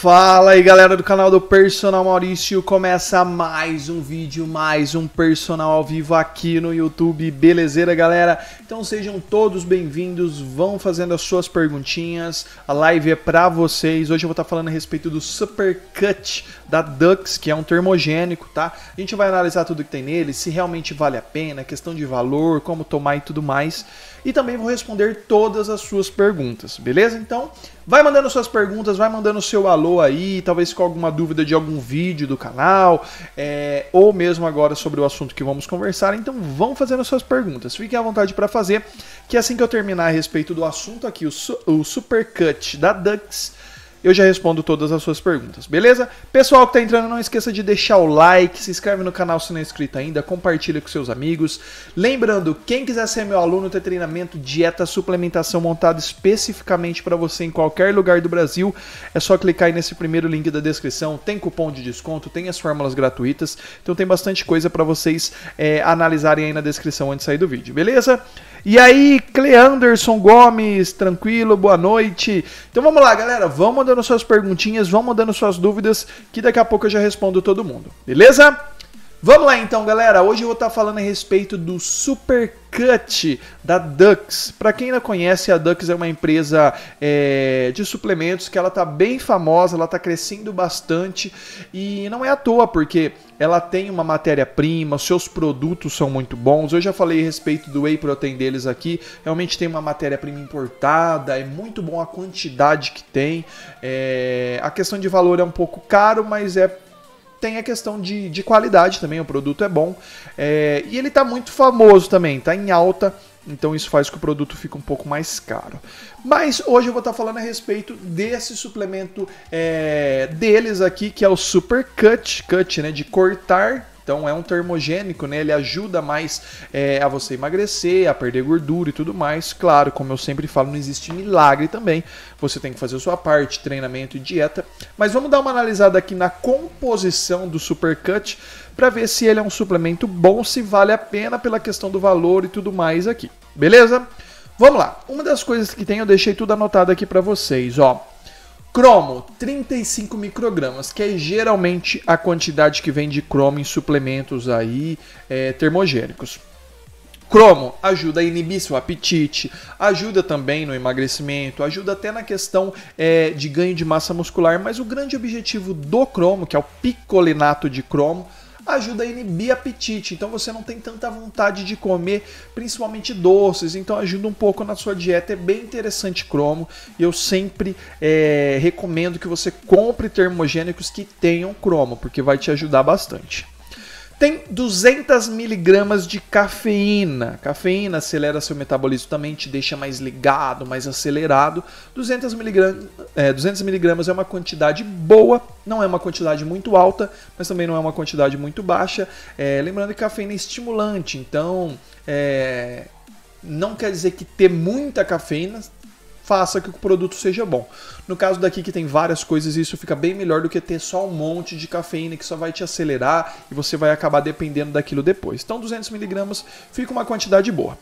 Fala aí galera do canal do Personal Maurício, começa mais um vídeo, mais um personal ao vivo aqui no YouTube, belezeira galera? Então sejam todos bem-vindos, vão fazendo as suas perguntinhas, a live é pra vocês, hoje eu vou estar falando a respeito do Supercut da Dux, que é um termogênico, tá? A gente vai analisar tudo que tem nele, se realmente vale a pena, questão de valor, como tomar e tudo mais, e também vou responder todas as suas perguntas, beleza? Então, vai mandando suas perguntas, vai mandando seu alô aí, talvez com alguma dúvida de algum vídeo do canal, é, ou mesmo agora sobre o assunto que vamos conversar. Então vão fazendo suas perguntas, fiquem à vontade para fazer, que assim que eu terminar a respeito do assunto aqui, o, su o Supercut da Dux, eu já respondo todas as suas perguntas, beleza? Pessoal que está entrando, não esqueça de deixar o like, se inscreve no canal se não é inscrito ainda, compartilha com seus amigos. Lembrando, quem quiser ser meu aluno, ter treinamento, dieta, suplementação montado especificamente para você em qualquer lugar do Brasil, é só clicar aí nesse primeiro link da descrição. Tem cupom de desconto, tem as fórmulas gratuitas, então tem bastante coisa para vocês é, analisarem aí na descrição antes de sair do vídeo, beleza? E aí, Cleanderson Gomes, tranquilo, boa noite. Então vamos lá, galera, vão mandando suas perguntinhas, vão mandando suas dúvidas, que daqui a pouco eu já respondo todo mundo, beleza? Vamos lá então, galera. Hoje eu vou estar falando a respeito do Supercut da Dux. Para quem não conhece, a Dux é uma empresa é, de suplementos que ela está bem famosa, ela está crescendo bastante e não é à toa, porque ela tem uma matéria-prima, seus produtos são muito bons. Eu já falei a respeito do whey protein deles aqui. Realmente tem uma matéria-prima importada, é muito bom a quantidade que tem. É, a questão de valor é um pouco caro, mas é tem a questão de, de qualidade também, o produto é bom. É, e ele está muito famoso também, está em alta, então isso faz que o produto fique um pouco mais caro. Mas hoje eu vou estar tá falando a respeito desse suplemento é, deles aqui, que é o Super Cut, cut né, de cortar então é um termogênico, né? Ele ajuda mais é, a você emagrecer, a perder gordura e tudo mais. Claro, como eu sempre falo, não existe milagre também. Você tem que fazer a sua parte, treinamento e dieta. Mas vamos dar uma analisada aqui na composição do Supercut para ver se ele é um suplemento bom, se vale a pena pela questão do valor e tudo mais aqui. Beleza? Vamos lá. Uma das coisas que tem, eu deixei tudo anotado aqui para vocês, ó. Cromo, 35 microgramas, que é geralmente a quantidade que vem de cromo em suplementos aí é, termogênicos. Cromo ajuda a inibir seu apetite, ajuda também no emagrecimento, ajuda até na questão é, de ganho de massa muscular, mas o grande objetivo do cromo, que é o picolinato de cromo, ajuda a inibir apetite. Então você não tem tanta vontade de comer, principalmente doces. Então ajuda um pouco na sua dieta. É bem interessante cromo. E eu sempre é, recomendo que você compre termogênicos que tenham cromo, porque vai te ajudar bastante. Tem 200 miligramas de cafeína. Cafeína acelera seu metabolismo também, te deixa mais ligado, mais acelerado. 200 miligramas, é, 200 miligramas é uma quantidade boa, não é uma quantidade muito alta, mas também não é uma quantidade muito baixa. É, lembrando que cafeína é estimulante, então é, não quer dizer que ter muita cafeína faça que o produto seja bom. No caso daqui que tem várias coisas, isso fica bem melhor do que ter só um monte de cafeína que só vai te acelerar e você vai acabar dependendo daquilo depois. Então 200mg fica uma quantidade boa.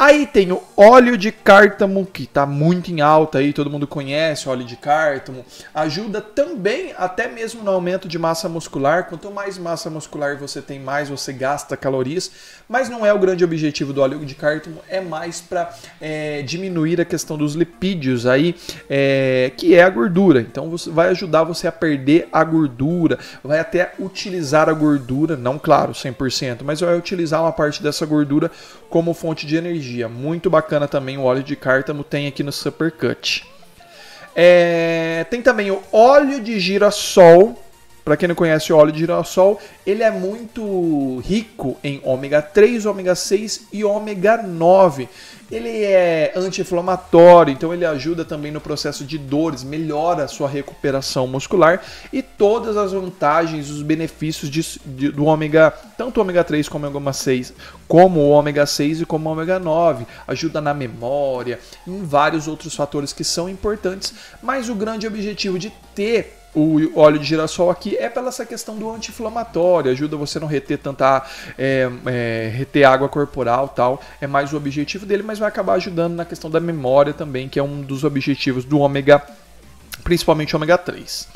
Aí tem o óleo de cártamo, que está muito em alta aí, todo mundo conhece o óleo de cártamo. Ajuda também até mesmo no aumento de massa muscular. Quanto mais massa muscular você tem, mais você gasta calorias. Mas não é o grande objetivo do óleo de cártamo, é mais para é, diminuir a questão dos lipídios aí, é, que é a gordura. Então você vai ajudar você a perder a gordura, vai até utilizar a gordura, não claro, 100%, mas vai utilizar uma parte dessa gordura como fonte de energia. Muito bacana também o óleo de cártamo, tem aqui no Supercut. É, tem também o óleo de girassol. Para quem não conhece o óleo de girassol, ele é muito rico em ômega 3, ômega 6 e ômega 9. Ele é anti-inflamatório, então ele ajuda também no processo de dores, melhora a sua recuperação muscular e todas as vantagens, os benefícios de, de, do ômega, tanto o ômega 3 como o ômega 6, como o ômega 6 e como o ômega 9, ajuda na memória, em vários outros fatores que são importantes, mas o grande objetivo de ter o óleo de girassol aqui é pela essa questão do anti-inflamatório, ajuda você a não reter tanta é, é, reter água corporal tal, é mais o objetivo dele, mas vai acabar ajudando na questão da memória também, que é um dos objetivos do ômega principalmente ômega 3.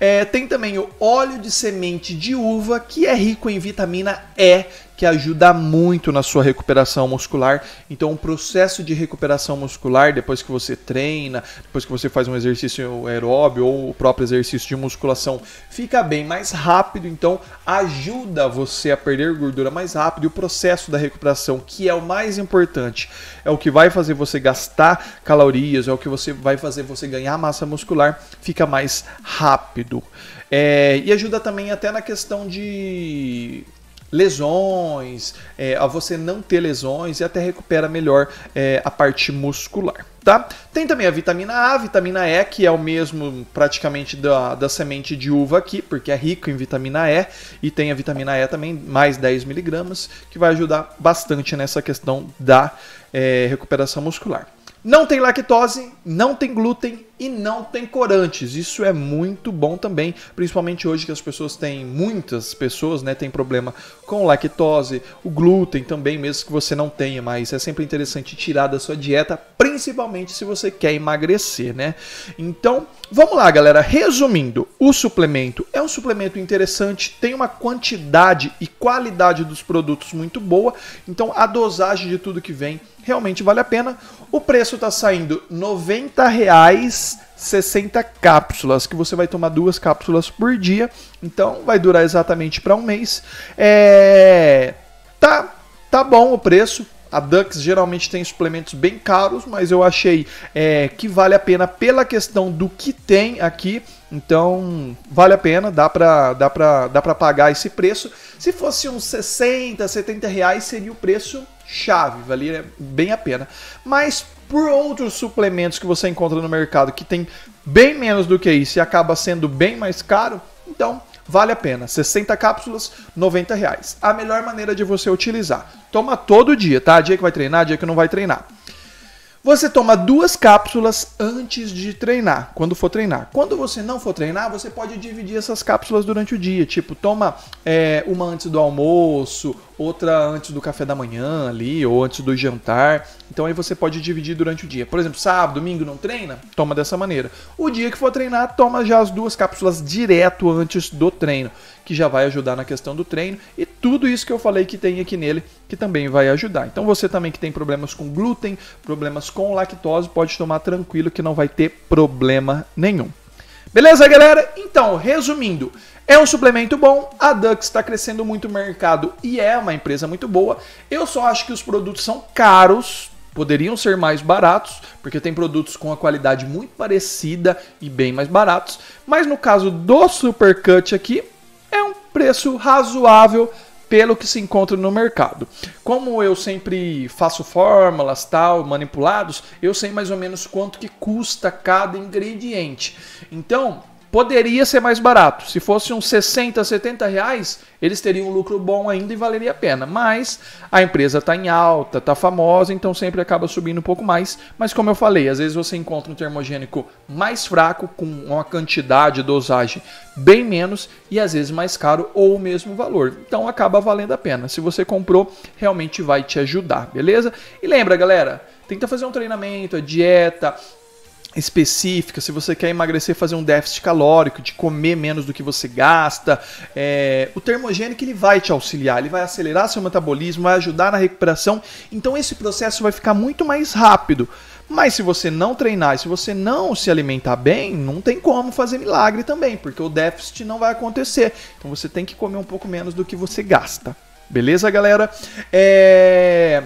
É, tem também o óleo de semente de uva, que é rico em vitamina E, que ajuda muito na sua recuperação muscular. Então, o processo de recuperação muscular, depois que você treina, depois que você faz um exercício aeróbio ou o próprio exercício de musculação, fica bem mais rápido. Então, ajuda você a perder gordura mais rápido. E o processo da recuperação, que é o mais importante, é o que vai fazer você gastar calorias, é o que você vai fazer você ganhar massa muscular, fica mais rápido. É, e ajuda também até na questão de lesões, é, a você não ter lesões e até recupera melhor é, a parte muscular. Tá? Tem também a vitamina A, a vitamina E, que é o mesmo praticamente da, da semente de uva aqui, porque é rico em vitamina E, e tem a vitamina E também, mais 10 miligramas, que vai ajudar bastante nessa questão da é, recuperação muscular. Não tem lactose, não tem glúten e não tem corantes. Isso é muito bom também, principalmente hoje que as pessoas têm, muitas pessoas, né, têm problema com lactose, o glúten também, mesmo que você não tenha, mas é sempre interessante tirar da sua dieta, principalmente se você quer emagrecer, né? Então, vamos lá, galera. Resumindo, o suplemento é um suplemento interessante, tem uma quantidade e qualidade dos produtos muito boa, então a dosagem de tudo que vem realmente vale a pena. O preço está saindo R$ 90,00 60 cápsulas, que você vai tomar duas cápsulas por dia, então vai durar exatamente para um mês. É... Tá, tá bom o preço. A Dux geralmente tem suplementos bem caros, mas eu achei é, que vale a pena pela questão do que tem aqui. Então, vale a pena, dá pra, dá pra, dá pra pagar esse preço. Se fosse uns 60, 70 reais, seria o preço chave, valia bem a pena. Mas por outros suplementos que você encontra no mercado que tem bem menos do que isso e acaba sendo bem mais caro, então vale a pena. 60 cápsulas, 90 reais. A melhor maneira de você utilizar. Toma todo dia, tá? Dia que vai treinar, dia que não vai treinar. Você toma duas cápsulas antes de treinar, quando for treinar. Quando você não for treinar, você pode dividir essas cápsulas durante o dia. Tipo, toma é, uma antes do almoço, outra antes do café da manhã ali, ou antes do jantar. Então aí você pode dividir durante o dia. Por exemplo, sábado, domingo não treina? Toma dessa maneira. O dia que for treinar, toma já as duas cápsulas direto antes do treino, que já vai ajudar na questão do treino e tudo isso que eu falei que tem aqui nele, que também vai ajudar. Então você também que tem problemas com glúten, problemas com lactose, pode tomar tranquilo que não vai ter problema nenhum. Beleza, galera? Então, resumindo, é um suplemento bom, a Dux está crescendo muito no mercado e é uma empresa muito boa. Eu só acho que os produtos são caros, poderiam ser mais baratos, porque tem produtos com a qualidade muito parecida e bem mais baratos. Mas no caso do Supercut aqui, é um preço razoável pelo que se encontra no mercado. Como eu sempre faço fórmulas, tal, manipulados, eu sei mais ou menos quanto que custa cada ingrediente. Então, poderia ser mais barato. Se fosse uns 60, 70 reais, eles teriam um lucro bom ainda e valeria a pena. Mas a empresa está em alta, está famosa, então sempre acaba subindo um pouco mais. Mas como eu falei, às vezes você encontra um termogênico mais fraco, com uma quantidade, dosagem bem menos, e às vezes mais caro ou o mesmo valor. Então acaba valendo a pena. Se você comprou, realmente vai te ajudar, beleza? E lembra, galera, tenta fazer um treinamento, a dieta, específica, se você quer emagrecer, fazer um déficit calórico, de comer menos do que você gasta, é, o termogênico ele vai te auxiliar, ele vai acelerar seu metabolismo, vai ajudar na recuperação, então esse processo vai ficar muito mais rápido. Mas se você não treinar, se você não se alimentar bem, não tem como fazer milagre também, porque o déficit não vai acontecer. Então você tem que comer um pouco menos do que você gasta. Beleza, galera? É...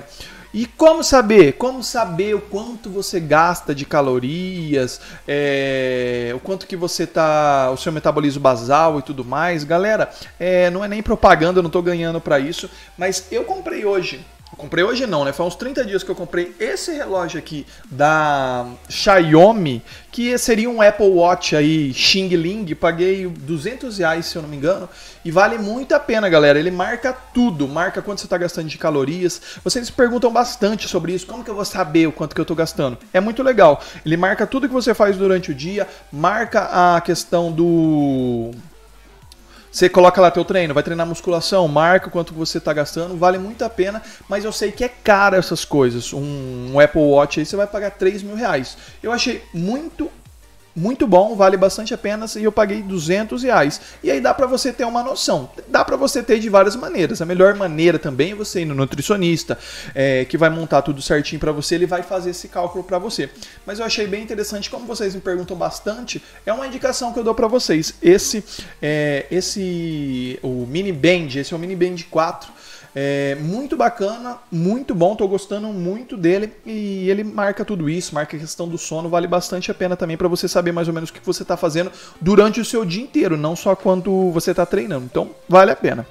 E como saber? Como saber o quanto você gasta de calorias, é, o quanto que você tá, o seu metabolismo basal e tudo mais, galera? É, não é nem propaganda, eu não estou ganhando para isso, mas eu comprei hoje comprei hoje não, né? Foi uns 30 dias que eu comprei esse relógio aqui da Xiaomi, que seria um Apple Watch aí Xing Ling, paguei 200 reais se eu não me engano, e vale muito a pena, galera. Ele marca tudo, marca quanto você está gastando de calorias. Vocês perguntam bastante sobre isso, como que eu vou saber o quanto que eu estou gastando? É muito legal. Ele marca tudo que você faz durante o dia, marca a questão do você coloca lá teu treino, vai treinar musculação, marca quanto você está gastando, vale muito a pena, mas eu sei que é caro essas coisas. Um, um Apple Watch aí você vai pagar 3 mil reais. Eu achei muito muito bom, vale bastante a pena e eu paguei 200 reais. E aí dá para você ter uma noção. Dá para você ter de várias maneiras. A melhor maneira também é você ir no nutricionista, é, que vai montar tudo certinho para você, ele vai fazer esse cálculo para você. Mas eu achei bem interessante, como vocês me perguntam bastante, é uma indicação que eu dou para vocês. Esse, é, esse, o Mini Band, esse é o Mini Band 4 é muito bacana, muito bom, tô gostando muito dele e ele marca tudo isso, marca a questão do sono, vale bastante a pena também para você saber mais ou menos o que você está fazendo durante o seu dia inteiro, não só quando você está treinando. Então, vale a pena.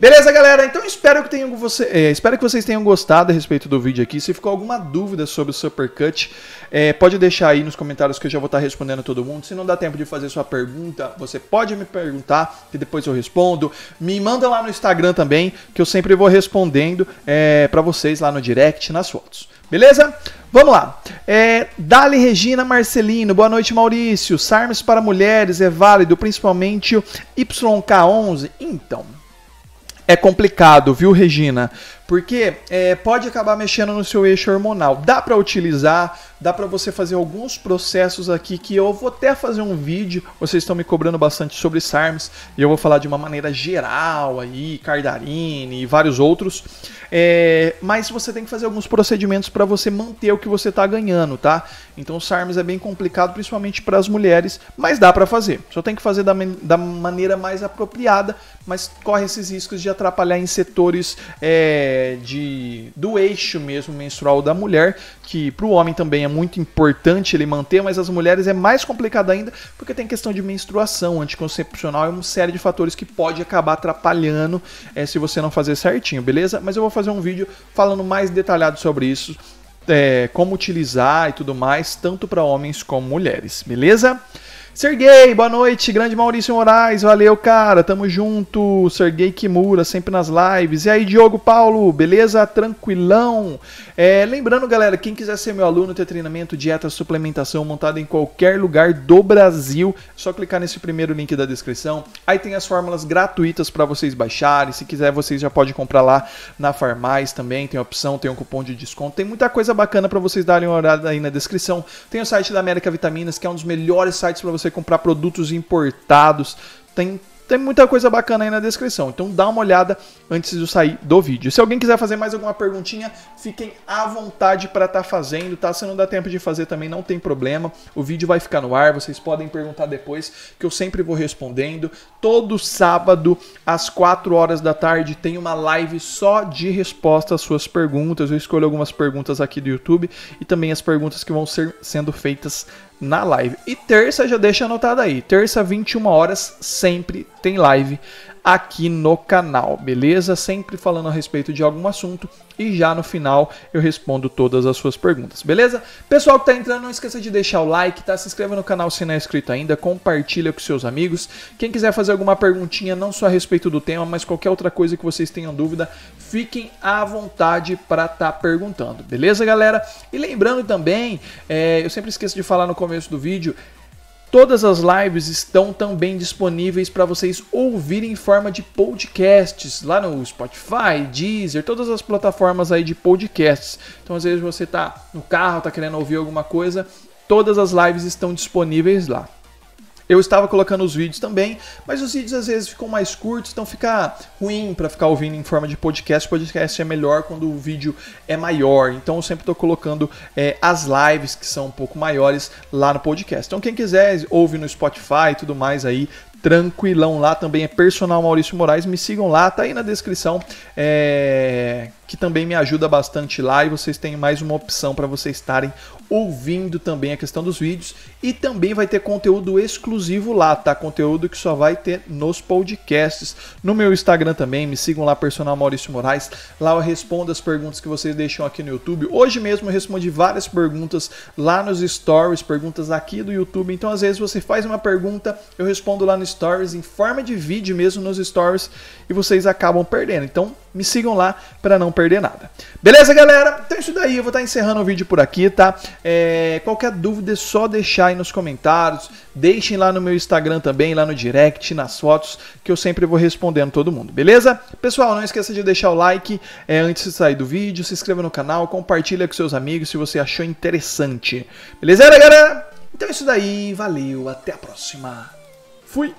Beleza, galera? Então espero que, tenham você, é, espero que vocês tenham gostado a respeito do vídeo aqui. Se ficou alguma dúvida sobre o Supercut, é, pode deixar aí nos comentários que eu já vou estar respondendo a todo mundo. Se não dá tempo de fazer sua pergunta, você pode me perguntar, que depois eu respondo. Me manda lá no Instagram também, que eu sempre vou respondendo é, para vocês lá no direct, nas fotos. Beleza? Vamos lá. É, Dali Regina Marcelino, boa noite Maurício. SARMS para mulheres é válido, principalmente o YK11? Então é complicado, viu, Regina? Porque é, pode acabar mexendo no seu eixo hormonal. Dá para utilizar, dá para você fazer alguns processos aqui que eu vou até fazer um vídeo. Vocês estão me cobrando bastante sobre SARMs e eu vou falar de uma maneira geral aí, Cardarine e vários outros. É, mas você tem que fazer alguns procedimentos para você manter o que você está ganhando, tá? Então o SARMs é bem complicado, principalmente para as mulheres, mas dá para fazer. Só tem que fazer da, da maneira mais apropriada, mas corre esses riscos de atrapalhar em setores é, de, do eixo mesmo menstrual da mulher, que para o homem também é muito importante ele manter, mas as mulheres é mais complicado ainda, porque tem questão de menstruação, anticoncepcional e uma série de fatores que pode acabar atrapalhando é, se você não fazer certinho, beleza? Mas eu vou fazer um vídeo falando mais detalhado sobre isso, é, como utilizar e tudo mais, tanto para homens como mulheres, beleza? Serguei, boa noite, grande Maurício Moraes, valeu, cara, tamo junto. Serguei Kimura, sempre nas lives. E aí, Diogo Paulo, beleza? Tranquilão. É, lembrando, galera, quem quiser ser meu aluno, ter treinamento, dieta, suplementação montado em qualquer lugar do Brasil, é só clicar nesse primeiro link da descrição. Aí tem as fórmulas gratuitas para vocês baixarem. Se quiser, vocês já podem comprar lá na Farmais também. Tem opção, tem um cupom de desconto. Tem muita coisa bacana para vocês darem uma olhada aí na descrição. Tem o site da América Vitaminas, que é um dos melhores sites para você você comprar produtos importados. Tem tem muita coisa bacana aí na descrição, então dá uma olhada antes de sair do vídeo. Se alguém quiser fazer mais alguma perguntinha, fiquem à vontade para estar tá fazendo, tá? Se não dá tempo de fazer também, não tem problema. O vídeo vai ficar no ar, vocês podem perguntar depois, que eu sempre vou respondendo. Todo sábado, às 4 horas da tarde, tem uma live só de resposta às suas perguntas. Eu escolho algumas perguntas aqui do YouTube e também as perguntas que vão ser sendo feitas na live. E terça já deixa anotado aí. Terça, 21 horas, sempre tem live aqui no canal, beleza? Sempre falando a respeito de algum assunto e já no final eu respondo todas as suas perguntas, beleza? Pessoal que tá entrando, não esqueça de deixar o like, tá? Se inscreva no canal se não é inscrito ainda, compartilha com seus amigos. Quem quiser fazer alguma perguntinha, não só a respeito do tema, mas qualquer outra coisa que vocês tenham dúvida, fiquem à vontade para estar tá perguntando, beleza, galera? E lembrando também, é, eu sempre esqueço de falar no começo do vídeo, Todas as lives estão também disponíveis para vocês ouvirem em forma de podcasts lá no Spotify, Deezer, todas as plataformas aí de podcasts. Então às vezes você está no carro, está querendo ouvir alguma coisa, todas as lives estão disponíveis lá. Eu estava colocando os vídeos também, mas os vídeos às vezes ficam mais curtos, então fica ruim para ficar ouvindo em forma de podcast. Podcast é melhor quando o vídeo é maior. Então eu sempre estou colocando é, as lives que são um pouco maiores lá no podcast. Então quem quiser ouve no Spotify e tudo mais aí, tranquilão lá também é personal Maurício Moraes me sigam lá tá aí na descrição é, que também me ajuda bastante lá e vocês têm mais uma opção para vocês estarem ouvindo também a questão dos vídeos e também vai ter conteúdo exclusivo lá, tá? Conteúdo que só vai ter nos podcasts. No meu Instagram também, me sigam lá, personal Maurício Moraes. Lá eu respondo as perguntas que vocês deixam aqui no YouTube. Hoje mesmo eu respondi várias perguntas lá nos stories, perguntas aqui do YouTube. Então, às vezes você faz uma pergunta, eu respondo lá no stories em forma de vídeo mesmo nos stories e vocês acabam perdendo. Então, me sigam lá para não perder nada. Beleza, galera? Então é isso daí, eu vou estar tá encerrando o vídeo por aqui, tá? É, qualquer dúvida é só deixar aí nos comentários, deixem lá no meu Instagram também, lá no direct, nas fotos, que eu sempre vou respondendo todo mundo, beleza? Pessoal, não esqueça de deixar o like é, antes de sair do vídeo, se inscreva no canal, compartilha com seus amigos se você achou interessante. Beleza, galera? Então é isso daí, valeu, até a próxima. Fui!